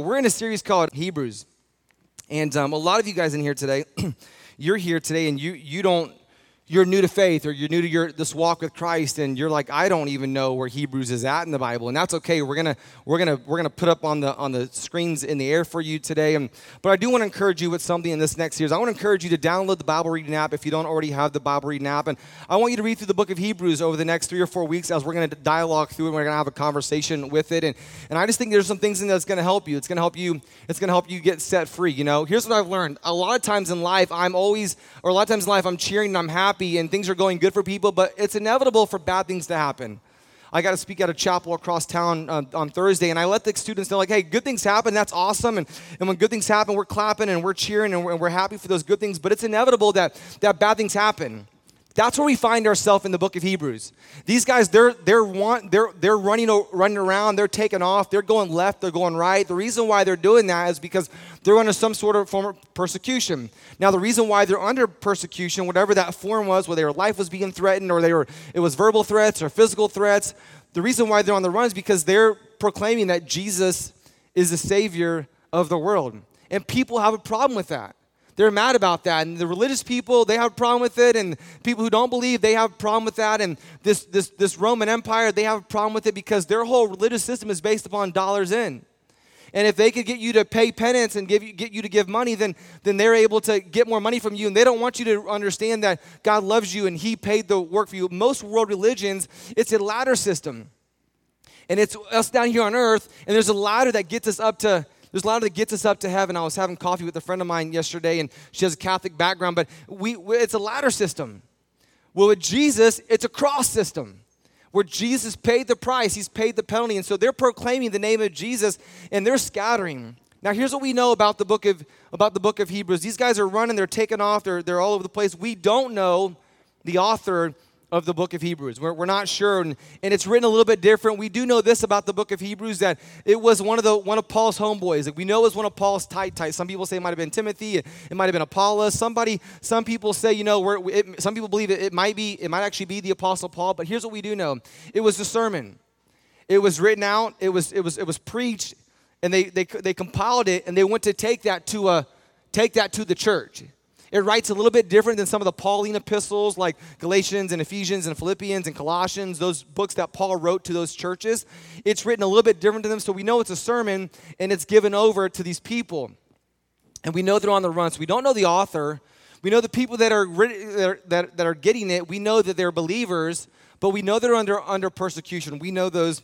We're in a series called Hebrews. And um, a lot of you guys in here today, you're here today and you, you don't you're new to faith or you're new to your this walk with Christ and you're like I don't even know where Hebrews is at in the Bible. And that's okay. We're gonna we're gonna we're gonna put up on the on the screens in the air for you today. And but I do want to encourage you with something in this next series. I want to encourage you to download the Bible reading app if you don't already have the Bible reading app. And I want you to read through the book of Hebrews over the next three or four weeks as we're gonna dialogue through it. And we're gonna have a conversation with it. And and I just think there's some things in that's gonna help you. It's gonna help you it's gonna help you get set free you know? Here's what I've learned. A lot of times in life I'm always or a lot of times in life I'm cheering and I'm happy and things are going good for people, but it's inevitable for bad things to happen. I got to speak at a chapel across town uh, on Thursday, and I let the students know, like, hey, good things happen. That's awesome. And, and when good things happen, we're clapping and we're cheering and we're, and we're happy for those good things. But it's inevitable that, that bad things happen. That's where we find ourselves in the book of Hebrews. These guys, they're, they're, want, they're, they're running, running around, they're taking off, they're going left, they're going right. The reason why they're doing that is because they're under some sort of form of persecution. Now, the reason why they're under persecution, whatever that form was, whether their life was being threatened or they were, it was verbal threats or physical threats, the reason why they're on the run is because they're proclaiming that Jesus is the Savior of the world. And people have a problem with that they're mad about that. And the religious people, they have a problem with it. And people who don't believe, they have a problem with that. And this, this, this Roman Empire, they have a problem with it because their whole religious system is based upon dollars in. And if they could get you to pay penance and give you, get you to give money, then, then they're able to get more money from you. And they don't want you to understand that God loves you and He paid the work for you. Most world religions, it's a ladder system. And it's us down here on earth, and there's a ladder that gets us up to there's a lot of that gets us up to heaven. I was having coffee with a friend of mine yesterday, and she has a Catholic background, but we, it's a ladder system. Well, with Jesus, it's a cross system where Jesus paid the price, He's paid the penalty. And so they're proclaiming the name of Jesus and they're scattering. Now, here's what we know about the book of, about the book of Hebrews. These guys are running, they're taking off, they're, they're all over the place. We don't know the author of the book of Hebrews. We're, we're not sure, and, and it's written a little bit different. We do know this about the book of Hebrews that it was one of the one of Paul's homeboys. Like we know it was one of Paul's tight tight. Some people say it might have been Timothy. It, might have been Apollos. Somebody. Some people say you know where. It, some people believe it, it might be. It might actually be the apostle Paul. But here's what we do know: it was a sermon. It was written out. It was it was it was preached, and they they they compiled it, and they went to take that to a take that to the church. It writes a little bit different than some of the Pauline epistles like Galatians and Ephesians and Philippians and Colossians, those books that Paul wrote to those churches. It's written a little bit different to them, so we know it's a sermon and it's given over to these people. And we know they're on the run, so we don't know the author. We know the people that are, that, that are getting it, we know that they're believers, but we know they're under, under persecution. We know those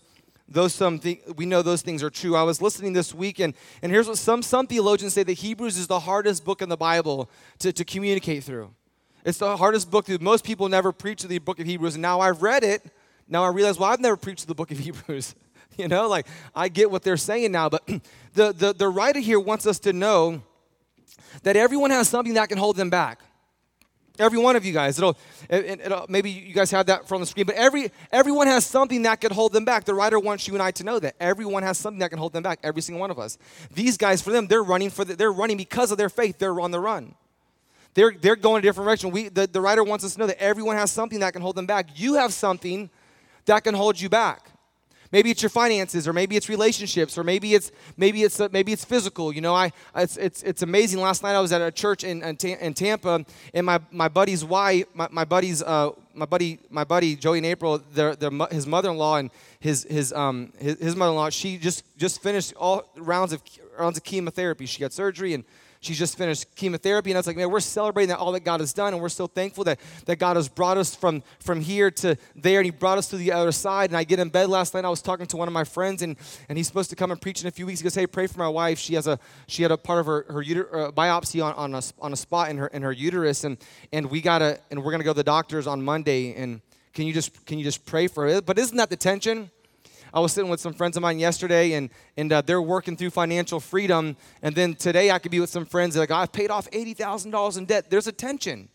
those some th- we know those things are true. I was listening this week, and, and here's what some, some theologians say that Hebrews is the hardest book in the Bible to, to communicate through. It's the hardest book that most people never preach the book of Hebrews. And now I've read it. Now I realize, well, I've never preached the book of Hebrews. you know, like I get what they're saying now. But the, the, the writer here wants us to know that everyone has something that can hold them back. Every one of you guys. It'll, it, it'll, maybe you guys have that from the screen, but every everyone has something that could hold them back. The writer wants you and I to know that everyone has something that can hold them back. Every single one of us. These guys, for them, they're running for the, they're running because of their faith. They're on the run. They're they're going a different direction. We the, the writer wants us to know that everyone has something that can hold them back. You have something that can hold you back. Maybe it's your finances, or maybe it's relationships, or maybe it's maybe it's uh, maybe it's physical. You know, I it's it's it's amazing. Last night I was at a church in in, Tampa, and my my buddy's wife, my, my buddy's uh, my buddy my buddy Joey and April, their, their his mother-in-law and his his um his, his mother-in-law, she just just finished all rounds of rounds of chemotherapy. She got surgery and She's just finished chemotherapy. And I was like, man, we're celebrating that all that God has done. And we're so thankful that, that God has brought us from, from here to there. And He brought us to the other side. And I get in bed last night. I was talking to one of my friends, and, and he's supposed to come and preach in a few weeks. He goes, hey, pray for my wife. She has a she had a part of her, her uter- uh, biopsy on, on, a, on a spot in her, in her uterus. And, and we got to, and we're to go to the doctors on Monday. And can you just, can you just pray for it? But isn't that the tension? I was sitting with some friends of mine yesterday, and, and uh, they're working through financial freedom. And then today I could be with some friends that like, I've paid off $80,000 in debt. There's a tension.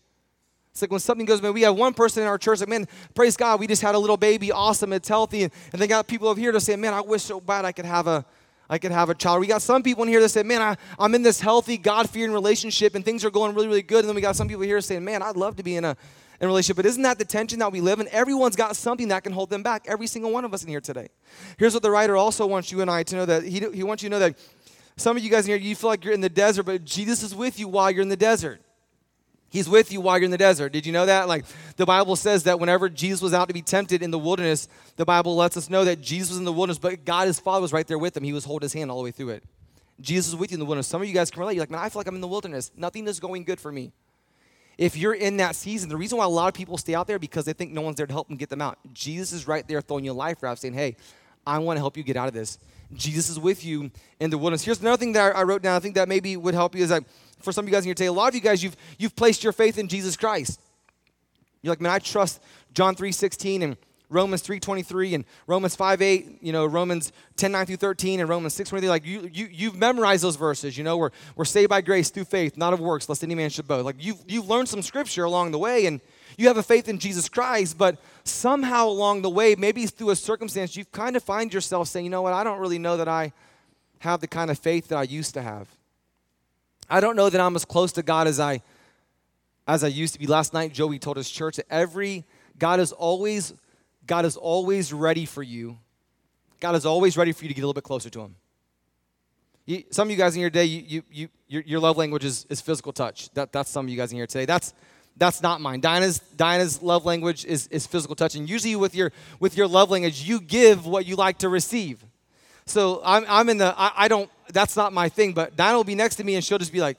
It's like when something goes, man, we have one person in our church, like, man, praise God, we just had a little baby, awesome, it's healthy. And, and they got people over here to say, man, I wish so bad I could have a, I could have a child. We got some people in here that say, man, I, I'm in this healthy, God fearing relationship and things are going really, really good. And then we got some people here saying, man, I'd love to be in a, in relationship. But isn't that the tension that we live in? Everyone's got something that can hold them back. Every single one of us in here today. Here's what the writer also wants you and I to know that he, he wants you to know that Some of you guys in here, you feel like you're in the desert, but Jesus is with you while you're in the desert. He's with you while you're in the desert. Did you know that? Like the Bible says that whenever Jesus was out to be tempted in the wilderness, the Bible lets us know that Jesus was in the wilderness, but God, his Father, was right there with him. He was holding his hand all the way through it. Jesus is with you in the wilderness. Some of you guys can relate. You're like, man, I feel like I'm in the wilderness. Nothing is going good for me. If you're in that season, the reason why a lot of people stay out there because they think no one's there to help them get them out. Jesus is right there throwing you a life raft saying, hey, I want to help you get out of this. Jesus is with you in the wilderness. Here's another thing that I wrote down. I think that maybe would help you is that for some of you guys in here today, a lot of you guys, you've, you've placed your faith in Jesus Christ. You're like, man, I trust John 3 16 and Romans 3.23 and Romans 5.8, you know, Romans 10.9 through 13 and Romans 6.23. Like you, you, you've memorized those verses, you know, we're, we're saved by grace through faith, not of works, lest any man should boast. Like you've, you've learned some scripture along the way and you have a faith in Jesus Christ, but somehow along the way, maybe through a circumstance, you kind of find yourself saying, you know what, I don't really know that I have the kind of faith that I used to have. I don't know that I'm as close to God as I as I used to be. Last night, Joey told his church that every God is always God is always ready for you. God is always ready for you to get a little bit closer to Him. You, some of you guys in your day, you, you, you, your, your love language is, is physical touch. That, that's some of you guys in here today. That's, that's not mine. Dinah's, Dinah's love language is, is physical touch. And usually with your, with your love language, you give what you like to receive. So I'm, I'm in the, I, I don't, that's not my thing, but Dinah will be next to me and she'll just be like,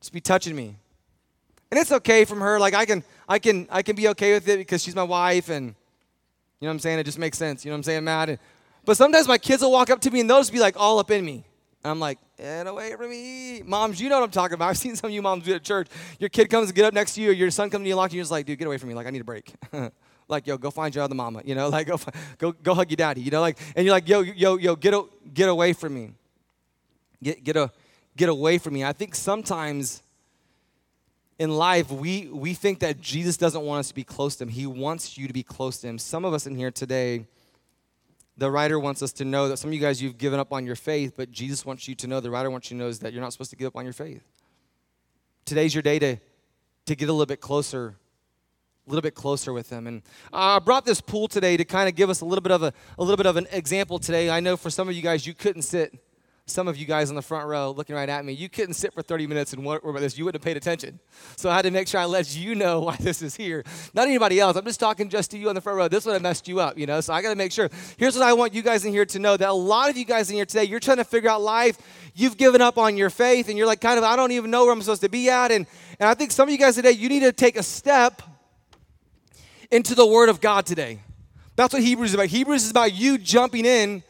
just be touching me. And it's okay from her. Like I can, I can, I can be okay with it because she's my wife and you know what I'm saying? It just makes sense. You know what I'm saying, Matt? And, but sometimes my kids will walk up to me and they'll just be like all up in me. And I'm like, get away from me. Moms, you know what I'm talking about. I've seen some of you moms do at church. Your kid comes and get up next to you, or your son comes to you, you, you're just like, dude, get away from me. Like, I need a break. like, yo, go find your other mama. You know, like, go, go, go hug your daddy. You know, like, and you're like, yo, yo, yo, get, get away from me. Get, get, a, get away from me. I think sometimes in life, we, we think that Jesus doesn't want us to be close to him. He wants you to be close to him. Some of us in here today, the writer wants us to know that some of you guys, you've given up on your faith, but Jesus wants you to know, the writer wants you to know is that you're not supposed to give up on your faith. Today's your day to, to get a little bit closer, a little bit closer with him. And I brought this pool today to kind of give us a little bit of a, a little bit of an example today. I know for some of you guys, you couldn't sit some of you guys in the front row looking right at me, you couldn't sit for 30 minutes and work about this. You wouldn't have paid attention. So I had to make sure I let you know why this is here. Not anybody else. I'm just talking just to you on the front row. This would have messed you up, you know? So I got to make sure. Here's what I want you guys in here to know that a lot of you guys in here today, you're trying to figure out life. You've given up on your faith and you're like, kind of, I don't even know where I'm supposed to be at. And, and I think some of you guys today, you need to take a step into the Word of God today. That's what Hebrews is about. Hebrews is about you jumping in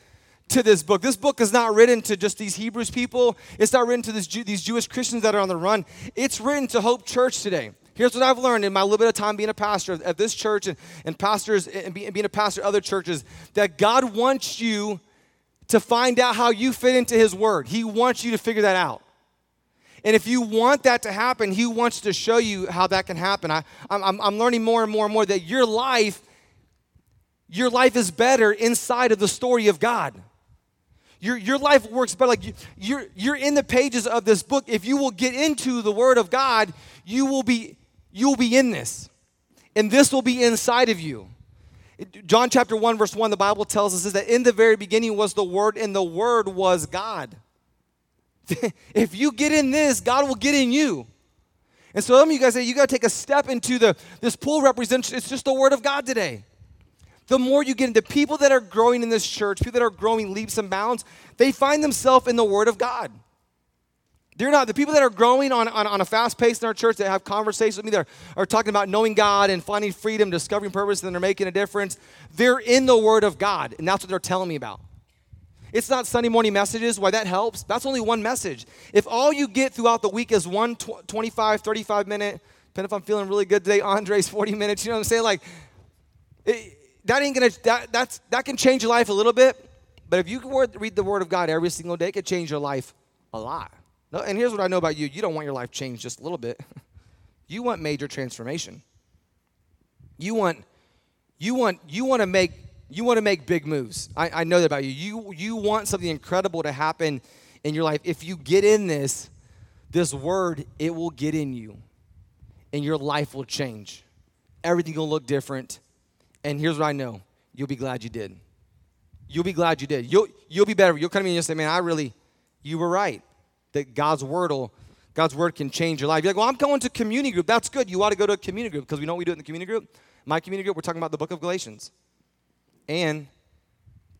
to this book. This book is not written to just these Hebrews people. It's not written to Jew, these Jewish Christians that are on the run. It's written to Hope Church today. Here's what I've learned in my little bit of time being a pastor at this church and, and pastors and being a pastor at other churches that God wants you to find out how you fit into His Word. He wants you to figure that out. And if you want that to happen, He wants to show you how that can happen. I, I'm, I'm learning more and more and more that your life, your life is better inside of the story of God. Your, your life works better. Like you, you're, you're in the pages of this book. If you will get into the Word of God, you will be, you will be in this. And this will be inside of you. John chapter 1, verse 1, the Bible tells us is that in the very beginning was the Word, and the Word was God. if you get in this, God will get in you. And so some of you guys say you got to take a step into the this pool represents it's just the word of God today the more you get into people that are growing in this church, people that are growing leaps and bounds, they find themselves in the Word of God. They're not the people that are growing on, on, on a fast pace in our church that have conversations with me that are, are talking about knowing God and finding freedom, discovering purpose, and they're making a difference. They're in the Word of God, and that's what they're telling me about. It's not Sunday morning messages. Why that helps? That's only one message. If all you get throughout the week is one tw- 25, 35 minute, depending if I'm feeling really good today, Andre's 40 minutes, you know what I'm saying? Like, it, that ain't gonna that that's that can change your life a little bit. But if you read the Word of God every single day, it could change your life a lot. And here's what I know about you: you don't want your life changed just a little bit. you want major transformation. You want you want you want to make you want to make big moves. I, I know that about you. You you want something incredible to happen in your life. If you get in this, this word, it will get in you. And your life will change. Everything will look different and here's what I know you'll be glad you did. You'll be glad you did. You'll, you'll be better. You'll come in and you'll say, man, I really, You were right. That God's word will, God's word can change your life. You're like, well, I'm going to community group. That's good. You ought to go to a community group because we know what we do in the community group. My community group, we're talking about the book of Galatians. And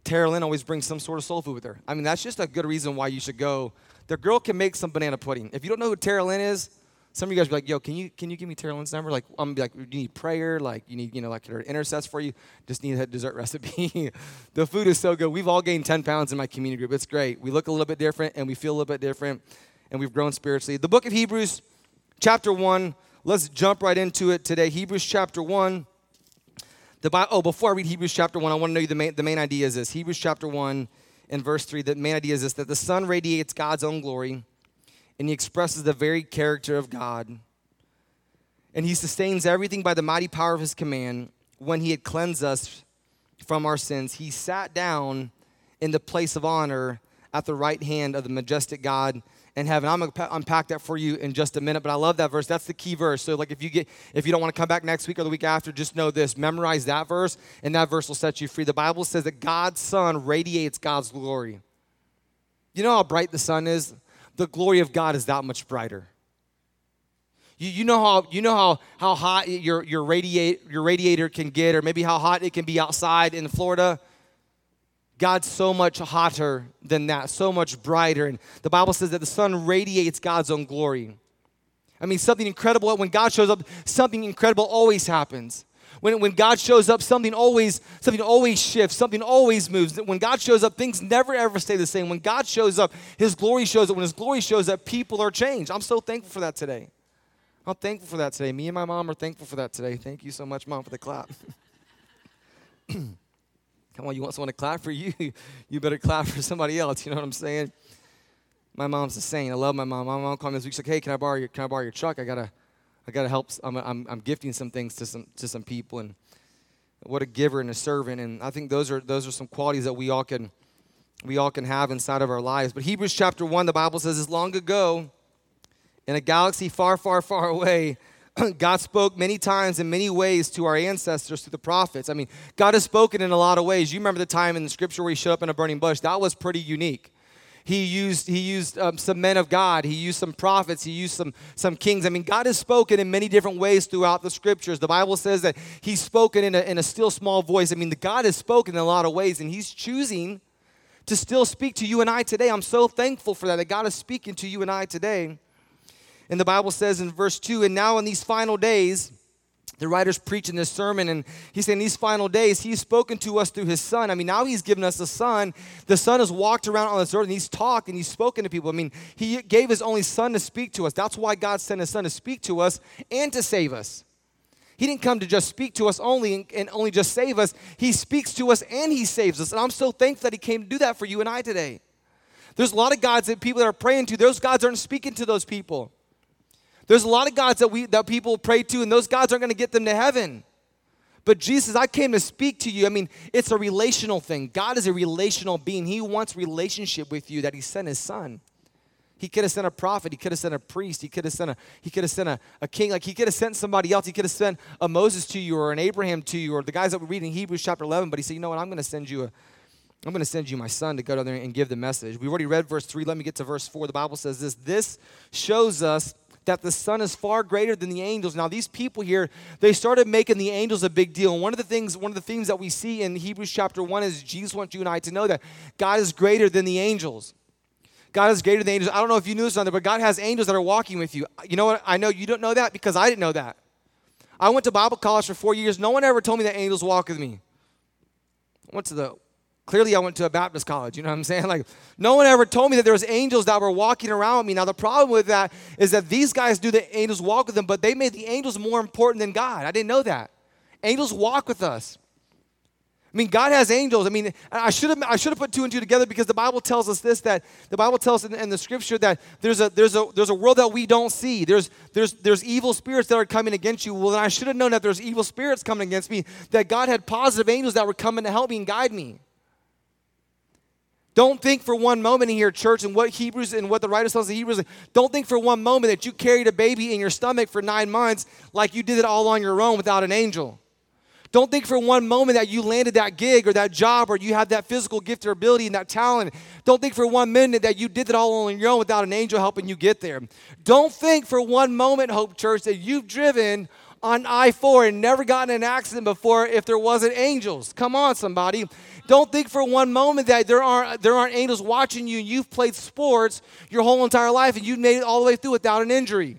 Tara Lynn always brings some sort of soul food with her. I mean, that's just a good reason why you should go. The girl can make some banana pudding. If you don't know who Tara Lynn is, some of you guys be like, yo, can you can you give me Tara Lynn's number? Like, I'm gonna be like, you need prayer, like you need, you know, like her intercess for you. Just need a dessert recipe. the food is so good. We've all gained 10 pounds in my community group. It's great. We look a little bit different and we feel a little bit different, and we've grown spiritually. The book of Hebrews, chapter one. Let's jump right into it today. Hebrews chapter one. The Bible, oh, before I read Hebrews chapter one, I want to know you the main, the main idea is this. Hebrews chapter one and verse three. The main idea is this: that the sun radiates God's own glory and he expresses the very character of God. And he sustains everything by the mighty power of his command. When he had cleansed us from our sins, he sat down in the place of honor at the right hand of the majestic God in heaven. I'm gonna unpack that for you in just a minute, but I love that verse. That's the key verse. So, like, if you get, if you don't want to come back next week or the week after, just know this: memorize that verse, and that verse will set you free. The Bible says that God's Son radiates God's glory. You know how bright the sun is? The glory of God is that much brighter. You, you know how you know how, how hot your, your, radiate, your radiator can get, or maybe how hot it can be outside in Florida. God's so much hotter than that, so much brighter. And the Bible says that the sun radiates God's own glory. I mean, something incredible, when God shows up, something incredible always happens. When, when God shows up, something always, something always shifts, something always moves. When God shows up, things never ever stay the same. When God shows up, His glory shows up. When His glory shows up, people are changed. I'm so thankful for that today. I'm thankful for that today. Me and my mom are thankful for that today. Thank you so much, Mom, for the clap. Come on, you want someone to clap for you? You better clap for somebody else. You know what I'm saying? My mom's a saint. I love my mom. My mom called me this week. She's like, "Hey, can I borrow your Can I borrow your truck? I gotta I got to help. I'm, I'm, I'm gifting some things to some, to some people. And what a giver and a servant. And I think those are, those are some qualities that we all can, we all can have inside of our lives. But Hebrews chapter 1, the Bible says, is long ago, in a galaxy far, far, far away, God spoke many times in many ways to our ancestors through the prophets. I mean, God has spoken in a lot of ways. You remember the time in the scripture where he showed up in a burning bush? That was pretty unique. He used, he used um, some men of God. He used some prophets. He used some, some kings. I mean, God has spoken in many different ways throughout the scriptures. The Bible says that He's spoken in a, in a still small voice. I mean, the God has spoken in a lot of ways, and He's choosing to still speak to you and I today. I'm so thankful for that, that God is speaking to you and I today. And the Bible says in verse 2 And now in these final days, the writer's preaching this sermon, and he's saying these final days, he's spoken to us through his son. I mean, now he's given us a son. The son has walked around on this earth and he's talked and he's spoken to people. I mean, he gave his only son to speak to us. That's why God sent his son to speak to us and to save us. He didn't come to just speak to us only and only just save us. He speaks to us and he saves us. And I'm so thankful that he came to do that for you and I today. There's a lot of gods that people that are praying to, those gods aren't speaking to those people. There's a lot of gods that we that people pray to, and those gods aren't going to get them to heaven. But Jesus, I came to speak to you. I mean, it's a relational thing. God is a relational being. He wants relationship with you that He sent His Son. He could have sent a prophet. He could have sent a priest. He could have sent a he could have sent a, a king. Like he could have sent somebody else. He could have sent a Moses to you or an Abraham to you or the guys that were reading Hebrews chapter 11. But he said, you know what? I'm going to send you a I'm going to send you my son to go down there and give the message. We've already read verse 3. Let me get to verse 4. The Bible says this This shows us that the Son is far greater than the angels. Now, these people here, they started making the angels a big deal. And one of the things, one of the things that we see in Hebrews chapter 1 is Jesus wants you and I to know that God is greater than the angels. God is greater than angels. I don't know if you knew this on there, but God has angels that are walking with you. You know what? I know you don't know that because I didn't know that. I went to Bible college for four years. No one ever told me that angels walk with me. I went to the Clearly, I went to a Baptist college. You know what I'm saying? Like, no one ever told me that there was angels that were walking around with me. Now, the problem with that is that these guys do the angels walk with them, but they made the angels more important than God. I didn't know that. Angels walk with us. I mean, God has angels. I mean, I should have I should have put two and two together because the Bible tells us this that the Bible tells us in, in, the scripture that there's a there's a there's a world that we don't see. There's there's there's evil spirits that are coming against you. Well, then I should have known that there's evil spirits coming against me. That God had positive angels that were coming to help me and guide me. Don't think for one moment in here, church, and what Hebrews and what the writer tells the Hebrews, don't think for one moment that you carried a baby in your stomach for nine months like you did it all on your own without an angel. Don't think for one moment that you landed that gig or that job or you have that physical gift or ability and that talent. Don't think for one minute that you did it all on your own without an angel helping you get there. Don't think for one moment, Hope Church, that you've driven on I 4 and never gotten an accident before if there wasn't angels. Come on, somebody. Don't think for one moment that there aren't, there aren't angels watching you and you've played sports your whole entire life and you've made it all the way through without an injury.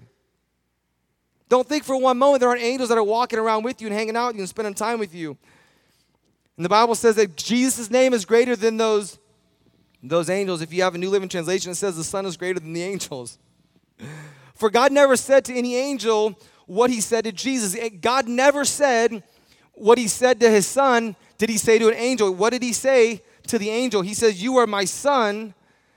Don't think for one moment there aren't angels that are walking around with you and hanging out with you and spending time with you. And the Bible says that Jesus' name is greater than those, those angels. If you have a New Living Translation, it says the Son is greater than the angels. For God never said to any angel what he said to Jesus. God never said what he said to his son, did he say to an angel? What did he say to the angel? He says, You are my son.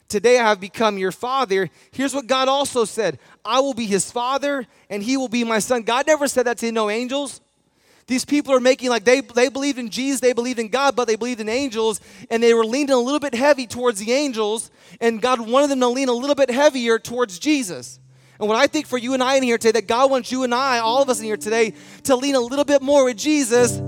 Today I have become your father. Here's what God also said I will be his father, and he will be my son. God never said that to no angels. These people are making like they, they believed in Jesus, they believed in God, but they believed in angels, and they were leaning a little bit heavy towards the angels, and God wanted them to lean a little bit heavier towards Jesus. And what I think for you and I in here today, that God wants you and I, all of us in here today, to lean a little bit more with Jesus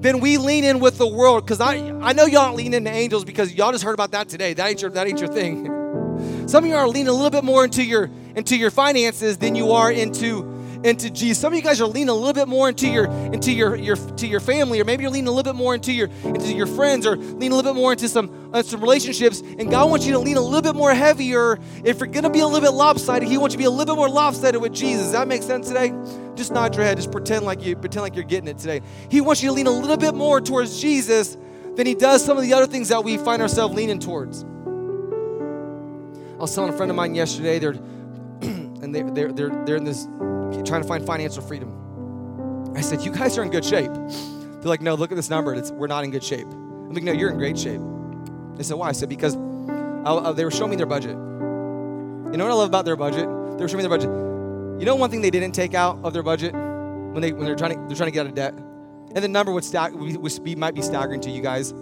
than we lean in with the world. Because I, I know y'all lean into angels because y'all just heard about that today. That ain't your, that ain't your thing. Some of you are leaning a little bit more into your into your finances than you are into into Jesus. Some of you guys are leaning a little bit more into your into your your to your family, or maybe you're leaning a little bit more into your into your friends, or leaning a little bit more into some uh, some relationships. And God wants you to lean a little bit more heavier. If you're gonna be a little bit lopsided, He wants you to be a little bit more lopsided with Jesus. Does that make sense today? Just nod your head. Just pretend like you pretend like you're getting it today. He wants you to lean a little bit more towards Jesus than He does some of the other things that we find ourselves leaning towards. I was telling a friend of mine yesterday, they're and they're, they're, they're, they're in this trying to find financial freedom. I said, You guys are in good shape. They're like, No, look at this number. It's, we're not in good shape. I'm like, No, you're in great shape. They said, Why? I said, Because I, they were showing me their budget. You know what I love about their budget? They were showing me their budget. You know one thing they didn't take out of their budget when they when they're trying to they're trying to get out of debt, and the number would, would be, might be staggering to you guys.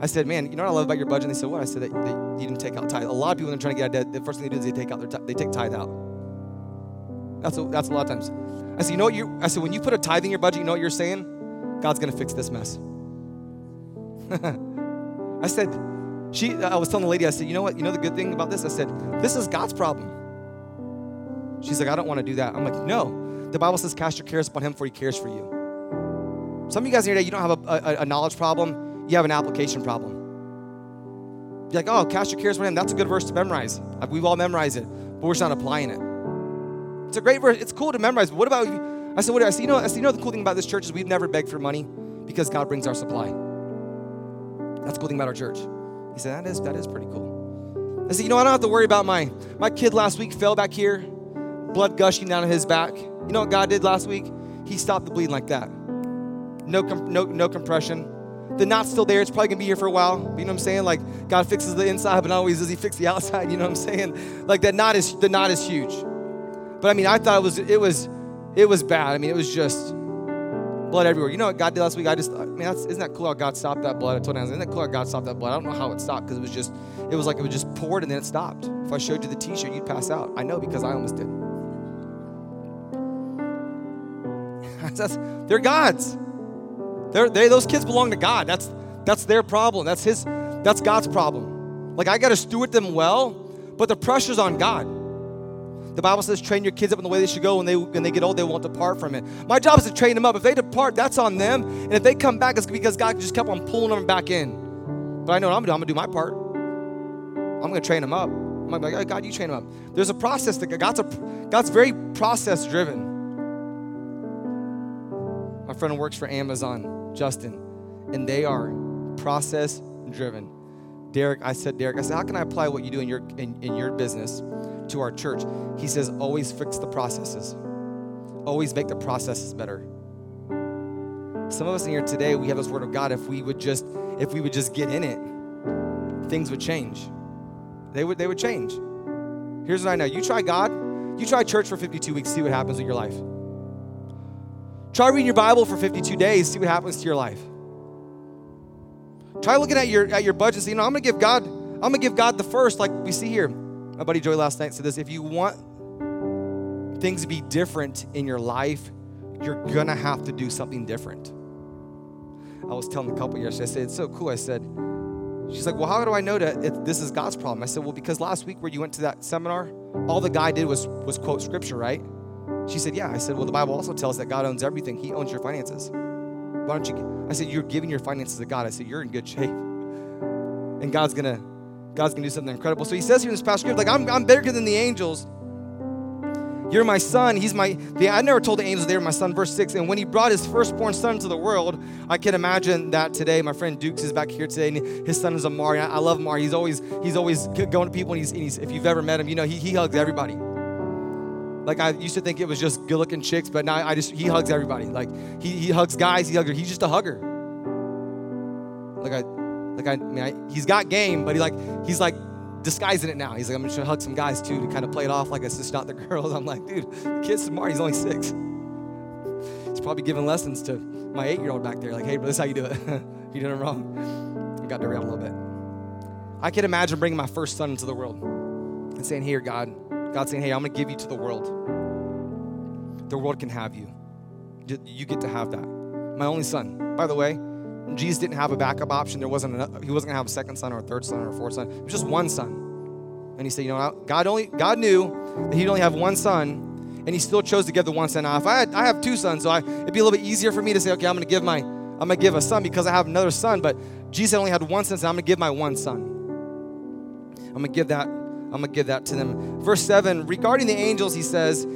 I said, man, you know what I love about your budget? And they said, what? I said that, that you didn't take out tithe. A lot of people when they're trying to get out of debt, the first thing they do is they take out their they take tithe out. That's a, that's a lot of times. I said, you know what? You I said when you put a tithe in your budget, you know what you're saying? God's gonna fix this mess. I said, she. I was telling the lady. I said, you know what? You know the good thing about this? I said, this is God's problem. She's like, I don't want to do that. I'm like, no. The Bible says, cast your cares upon Him, for He cares for you. Some of you guys here today, you don't have a, a, a knowledge problem. You have an application problem. You're like, oh, cast your cares upon Him. That's a good verse to memorize. We've all memorized it, but we're just not applying it. It's a great verse. It's cool to memorize. But what about you? I said, what? I said, you know, I said, you know, the cool thing about this church is we've never begged for money because God brings our supply. That's the cool thing about our church. He said, that is that is pretty cool. I said, you know, I don't have to worry about my my kid last week fell back here, blood gushing down his back. You know what God did last week? He stopped the bleeding like that. No, no, no compression. The knot's still there. It's probably gonna be here for a while. You know what I'm saying? Like God fixes the inside, but not always does He fix the outside. You know what I'm saying? Like that knot is the knot is huge. But I mean, I thought it was it was it was bad. I mean, it was just blood everywhere. You know what God did last week? I just, I mean, that's, isn't that cool how God stopped that blood? I told him, isn't that cool how God stopped that blood? I don't know how it stopped because it was just, it was like it was just poured and then it stopped. If I showed you the T-shirt, you'd pass out. I know because I almost did. they're God's. They're, they, those kids belong to God. That's, that's their problem. That's his. That's God's problem. Like I got to steward them well, but the pressure's on God. The Bible says, train your kids up in the way they should go. When they when they get old, they won't depart from it. My job is to train them up. If they depart, that's on them. And if they come back, it's because God just kept on pulling them back in. But I know what I'm gonna do. I'm gonna do my part. I'm gonna train them up. I'm like, oh, God, you train them up. There's a process that God's a God's very process driven. My friend works for Amazon, Justin, and they are process driven. Derek, I said, Derek, I said, how can I apply what you do in your in, in your business to our church? He says, always fix the processes. Always make the processes better. Some of us in here today, we have this word of God. If we would just, if we would just get in it, things would change. They would, they would change. Here's what I know. You try God, you try church for 52 weeks, see what happens in your life. Try reading your Bible for 52 days, see what happens to your life. Try looking at your at your budget. See, you know, I'm gonna give God, I'm gonna give God the first, like we see here. My buddy Joy last night said this: if you want things to be different in your life, you're gonna have to do something different. I was telling a couple yesterday, I said, it's so cool. I said, she's like, well, how do I know that this is God's problem? I said, well, because last week where you went to that seminar, all the guy did was, was quote scripture, right? She said, yeah. I said, well, the Bible also tells us that God owns everything. He owns your finances. Why don't you? I said, you're giving your finances to God. I said, you're in good shape. And God's going to God's gonna do something incredible. So he says here in this past script, like, I'm, I'm bigger than the angels. You're my son. He's my. The, I never told the angels they were my son. Verse six. And when he brought his firstborn son to the world, I can imagine that today. My friend Dukes is back here today, and his son is Amari. I, I love Amari. He's always he's always going to people, and he's, and he's if you've ever met him, you know he, he hugs everybody. Like I used to think it was just good-looking chicks, but now I just he hugs everybody. Like he, he hugs guys, he hugs. He's just a hugger. Like I, like I, I mean, I, he's got game, but he like he's like disguising it now. He's like, I'm just gonna hug some guys too to kind of play it off like it's just not the girls. I'm like, dude, the kid's smart. He's only six. He's probably giving lessons to my eight-year-old back there. Like, hey, bro, this is how you do it. you did it wrong. I got derailed a little bit. I can imagine bringing my first son into the world and saying, here, God, God saying, hey, I'm gonna give you to the world. The world can have you. You get to have that. My only son. By the way, Jesus didn't have a backup option. There wasn't a, he wasn't gonna have a second son or a third son or a fourth son. It was just one son. And he said, you know, God only God knew that he'd only have one son, and he still chose to give the one son. Now, if I had I have two sons, so I, it'd be a little bit easier for me to say, okay, I'm gonna give my I'm gonna give a son because I have another son. But Jesus only had one son, so I'm gonna give my one son. I'm gonna give that. I'm gonna give that to them. Verse seven. Regarding the angels, he says,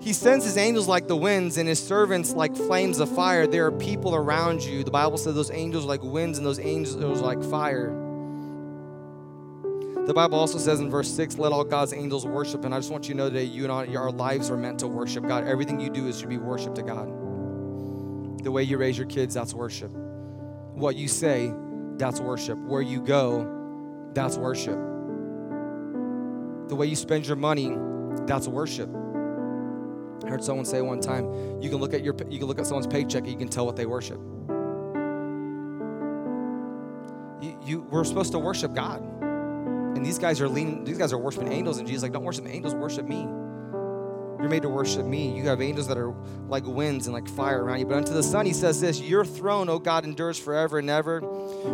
he sends his angels like the winds and his servants like flames of fire. There are people around you. The Bible says those angels like winds and those angels like fire. The Bible also says in verse 6, let all God's angels worship. And I just want you to know today, you and I, our lives are meant to worship God. Everything you do is to be worship to God. The way you raise your kids, that's worship. What you say, that's worship. Where you go, that's worship. The way you spend your money, that's worship. I heard someone say one time, you can look at your you can look at someone's paycheck and you can tell what they worship. You, you we're supposed to worship God. And these guys are leaning, these guys are worshiping angels, and Jesus like, don't worship angels, worship me. You're made to worship me. You have angels that are like winds and like fire around you. But unto the Son, he says this Your throne, O God, endures forever and ever.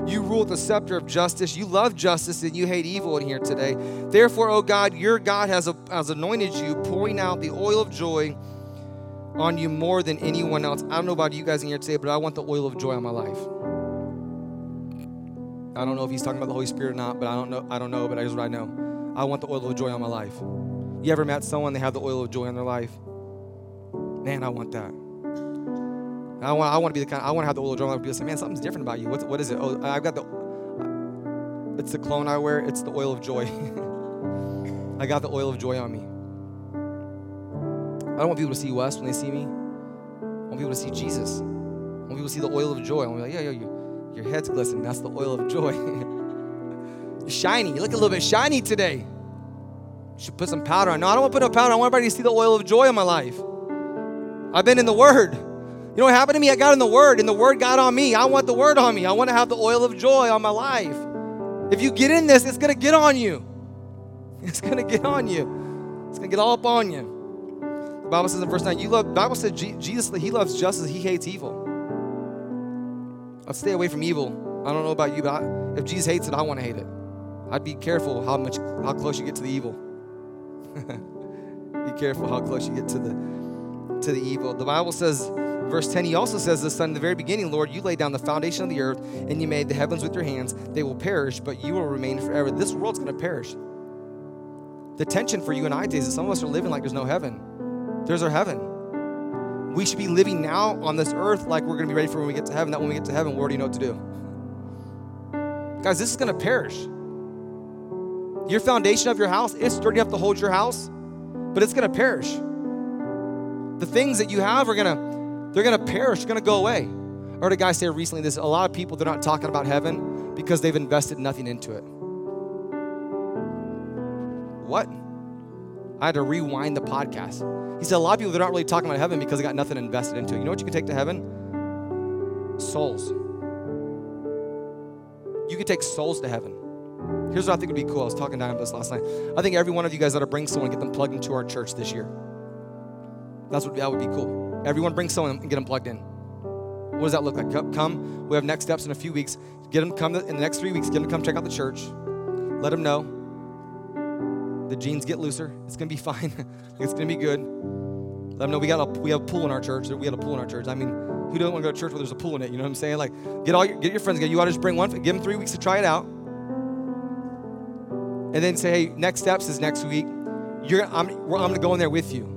You rule the scepter of justice. You love justice and you hate evil in here today. Therefore, O God, your God has, a, has anointed you, pouring out the oil of joy on you more than anyone else. I don't know about you guys in here today, but I want the oil of joy on my life. I don't know if he's talking about the Holy Spirit or not, but I don't know. I don't know, but here's what I know. I want the oil of joy on my life. You ever met someone they have the oil of joy in their life? Man, I want that. I want, I want to be the kind. I want to have the oil of joy. Be like, man, something's different about you. What, what is it? Oh, I've got the. It's the clone I wear. It's the oil of joy. I got the oil of joy on me. I don't want people to see Wes when they see me. I want people to see Jesus. I want people to see the oil of joy. I want to be like, yeah, yeah, you, your head's glistening. That's the oil of joy. You're shiny. You look a little bit shiny today. Should put some powder on. No, I don't want to put no powder. I want everybody to see the oil of joy in my life. I've been in the Word. You know what happened to me? I got in the Word, and the Word got on me. I want the Word on me. I want to have the oil of joy on my life. If you get in this, it's going to get on you. It's going to get on you. It's going to get all up on you. The Bible says in verse 9, you love, the Bible says Jesus, he loves justice, he hates evil. I'll stay away from evil. I don't know about you, but I, if Jesus hates it, I want to hate it. I'd be careful how much how close you get to the evil. Be careful how close you get to the to the evil. The Bible says, verse 10, he also says this in the very beginning, Lord, you laid down the foundation of the earth and you made the heavens with your hands. They will perish, but you will remain forever. This world's going to perish. The tension for you and I today is that some of us are living like there's no heaven. There's our heaven. We should be living now on this earth like we're going to be ready for when we get to heaven. That when we get to heaven, we already know what to do. Guys, this is going to perish. Your foundation of your house, is sturdy enough to hold your house, but it's going to perish. The things that you have are going to, they're going to perish, they're going to go away. I heard a guy say recently this, a lot of people, they're not talking about heaven because they've invested nothing into it. What? I had to rewind the podcast. He said a lot of people they're not really talking about heaven because they got nothing invested into it. You know what you can take to heaven? Souls. You can take souls to heaven. Here's what I think would be cool. I was talking to him this last night. I think every one of you guys ought to bring someone and get them plugged into our church this year. That's what that would be cool. Everyone bring someone and get them plugged in. what does that look like? Come, we have next steps in a few weeks. Get them come in the next three weeks. Get them to come check out the church. Let them know the jeans get looser. It's gonna be fine. it's gonna be good. Let them know we got a we have a pool in our church. We have a pool in our church. I mean, who doesn't want to go to church where there's a pool in it? You know what I'm saying? Like, get all your, get your friends. You ought to just bring one. Give them three weeks to try it out, and then say, hey, next steps is next week. You're I'm I'm gonna go in there with you.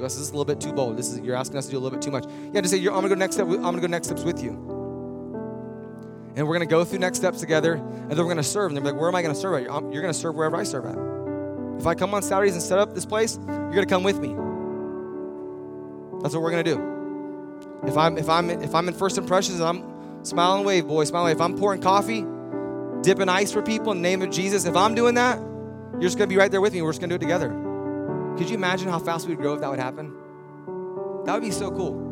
Guess this is a little bit too bold. This is you're asking us to do a little bit too much. Yeah, just say I'm gonna go next step. I'm gonna go next steps with you and we're going to go through next steps together, and then we're going to serve. And they're like, where am I going to serve at? You're going to serve wherever I serve at. If I come on Saturdays and set up this place, you're going to come with me. That's what we're going to do. If I'm if I'm if I'm in first impressions and I'm smiling wave, boy, smiling wave. If I'm pouring coffee, dipping ice for people in the name of Jesus, if I'm doing that, you're just to be right there with me. We're just to do it together. Could you imagine how fast we'd grow if that would happen? That would be so cool.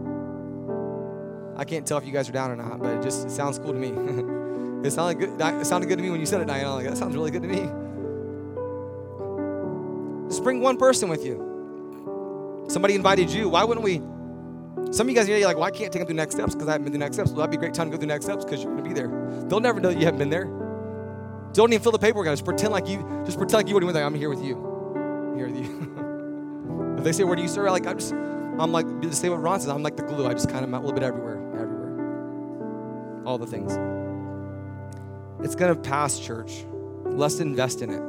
I can't tell if you guys are down or not, but it just it sounds cool to me. it sounded good. Sounded good to me when you said it, Diana. Like that sounds really good to me. Just bring one person with you. Somebody invited you. Why wouldn't we? Some of you guys are like, well, I can't take them through next steps because I haven't been through next steps. Well, that'd be a great time to go through next steps because you're going to be there. They'll never know you haven't been there. Don't even fill the paperwork out. Just pretend like you. Just pretend like you doing that. I'm here with you. I'm here with you. if they say, "Where do you serve?" Like I'm just, I'm like, say what Ron says. I'm like the glue. I just kind of a little bit everywhere everywhere. all the things. It's to pass, church. Let's invest in it.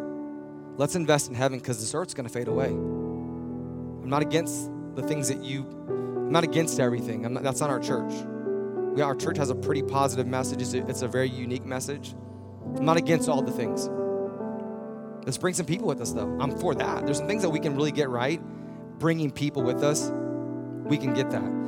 Let's invest in heaven because this earth's to fade away. I'm not against the things that you, I'm not against everything. I'm not, that's not our church. We, our church has a pretty positive message, it's a very unique message. I'm not against all the things. Let's bring some people with us, though. I'm for that. There's some things that we can really get right. Bringing people with us, we can get that.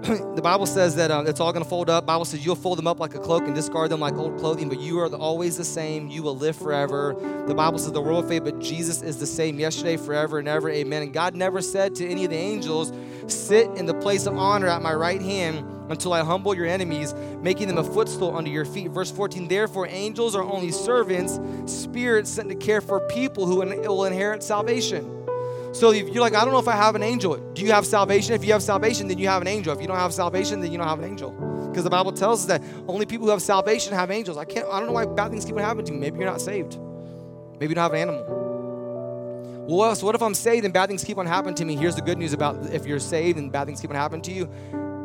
the Bible says that uh, it's all going to fold up. Bible says you'll fold them up like a cloak and discard them like old clothing, but you are always the same. You will live forever. The Bible says the world fade, but Jesus is the same yesterday, forever, and ever. Amen. And God never said to any of the angels, sit in the place of honor at my right hand until I humble your enemies, making them a footstool under your feet. Verse 14, therefore, angels are only servants, spirits sent to care for people who will inherit salvation. So if you're like, I don't know if I have an angel. Do you have salvation? If you have salvation, then you have an angel. If you don't have salvation, then you don't have an angel. Because the Bible tells us that only people who have salvation have angels. I can't, I don't know why bad things keep on happening to you. Maybe you're not saved. Maybe you don't have an animal. Well, so what if I'm saved and bad things keep on happening to me? Here's the good news about if you're saved and bad things keep on happening to you.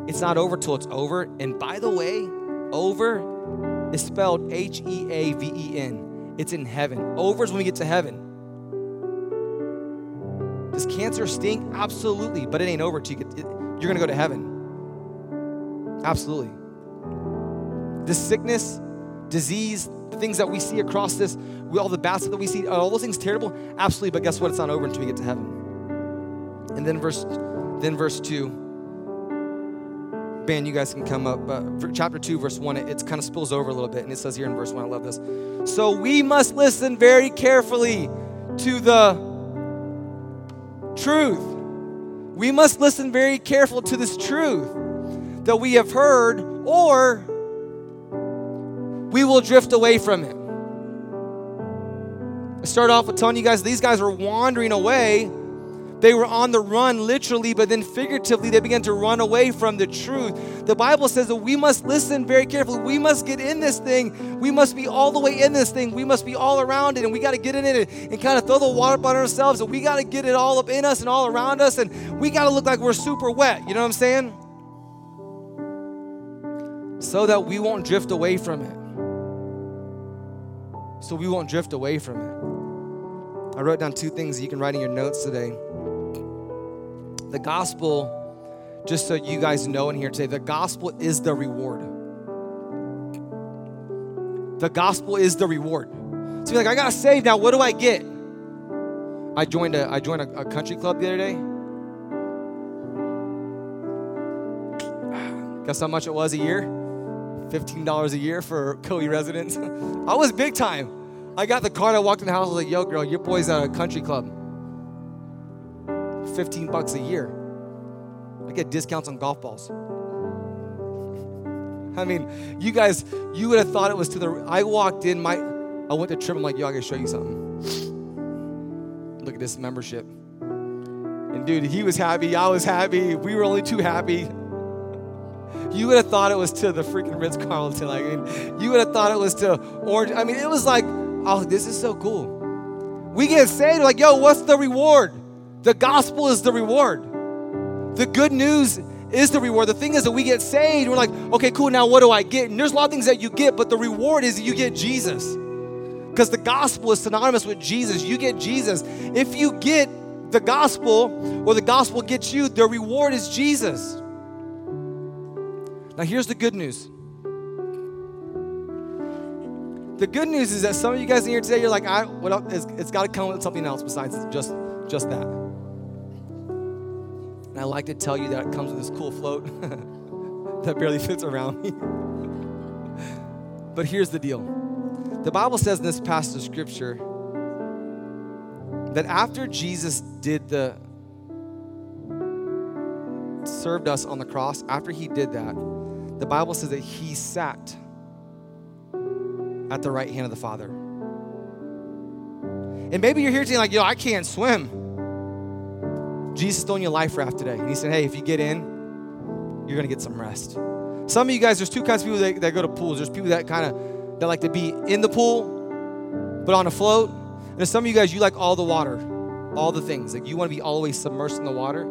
It's not over till it's over. And by the way, over is spelled H E A V E N. It's in heaven. Over is when we get to heaven. Does cancer stink? Absolutely, but it ain't over till you get, you're going to go to heaven. Absolutely. This sickness, disease, the things that we see across this, all the bad that we see, all those things terrible? Absolutely, but guess what? It's not over until we get to heaven. And then verse, then verse 2 band, you guys can come up. Uh, chapter 2, verse 1, it, it kind of spills over a little bit. And it says here in verse 1, I love this. So we must listen very carefully to the truth. We must listen very careful to this truth that we have heard, or we will drift away from it. I start off with telling you guys these guys were wandering away they were on the run literally, but then figuratively, they began to run away from the truth. The Bible says that we must listen very carefully. We must get in this thing. We must be all the way in this thing. We must be all around it, and we got to get in it and, and kind of throw the water on ourselves, and we got to get it all up in us and all around us, and we got to look like we're super wet. You know what I'm saying? So that we won't drift away from it. So we won't drift away from it. I wrote down two things you can write in your notes today. The gospel, just so you guys know in here today, the gospel is the reward. The gospel is the reward. So you're like, I got saved now. What do I get? I joined a I joined a, a country club the other day. Guess how much it was a year? $15 a year for co residents. I was big time. I got the card, I walked in the house, I was like, yo, girl, your boy's at a country club. 15 bucks a year. I get discounts on golf balls. I mean, you guys, you would have thought it was to the. I walked in, my, I went to trip. I'm like, yo, I gotta show you something. Look at this membership. And dude, he was happy. I was happy. We were only too happy. you would have thought it was to the freaking Ritz Carlton. Like, and you would have thought it was to Orange. I mean, it was like, oh, this is so cool. We get saved, like, yo, what's the reward? The gospel is the reward. The good news is the reward. The thing is that we get saved, we're like, okay, cool, now what do I get? And there's a lot of things that you get, but the reward is you get Jesus. Because the gospel is synonymous with Jesus. You get Jesus. If you get the gospel or the gospel gets you, the reward is Jesus. Now, here's the good news. The good news is that some of you guys in here today, you're like, I, what else? it's, it's got to come with something else besides just, just that. And I like to tell you that it comes with this cool float that barely fits around me. but here's the deal the Bible says in this passage of scripture that after Jesus did the served us on the cross, after he did that, the Bible says that he sat at the right hand of the Father. And maybe you're here today like, yo, I can't swim. Jesus throwing you a life raft today. And he said, hey, if you get in, you're going to get some rest. Some of you guys, there's two kinds of people that, that go to pools. There's people that kind of, that like to be in the pool, but on a float. And some of you guys, you like all the water, all the things. Like you want to be always submersed in the water.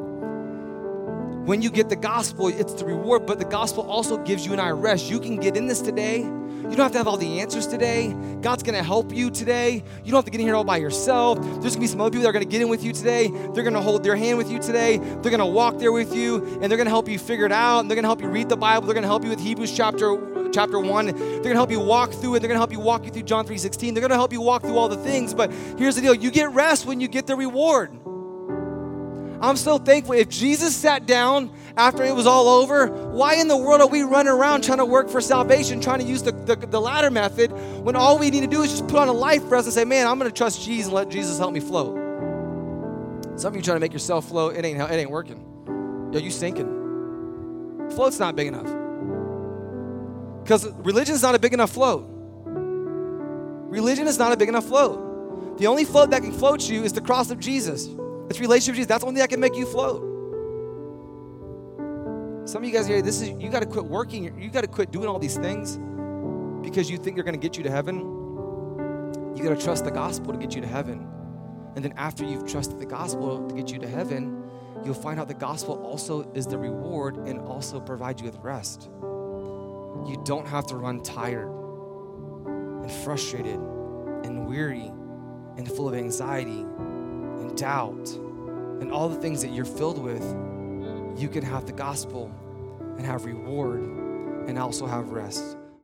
When you get the gospel, it's the reward, but the gospel also gives you and I rest. You can get in this today. You don't have to have all the answers today. God's gonna help you today. You don't have to get in here all by yourself. There's gonna be some other people that are gonna get in with you today. They're gonna hold their hand with you today. They're gonna walk there with you, and they're gonna help you figure it out. And they're gonna help you read the Bible. They're gonna help you with Hebrews chapter chapter one. They're gonna help you walk through it. They're gonna help you walk you through John 3:16. They're gonna help you walk through all the things. But here's the deal: you get rest when you get the reward. I'm so thankful. If Jesus sat down after it was all over, why in the world are we running around trying to work for salvation, trying to use the, the, the ladder method, when all we need to do is just put on a life vest and say, man, I'm going to trust Jesus and let Jesus help me float? Some of you trying to make yourself float, it ain't, it ain't working. Yo, you sinking. Float's not big enough. Because religion's not a big enough float. Religion is not a big enough float. The only float that can float you is the cross of Jesus. It's relationship with Jesus. That's the only thing that can make you float. Some of you guys here, this is you got to quit working. You got to quit doing all these things because you think they're going to get you to heaven. You got to trust the gospel to get you to heaven. And then after you've trusted the gospel to get you to heaven, you'll find out the gospel also is the reward and also provides you with rest. You don't have to run tired and frustrated and weary and full of anxiety and doubt and all the things that you're filled with, you can have the gospel and have reward and also have rest.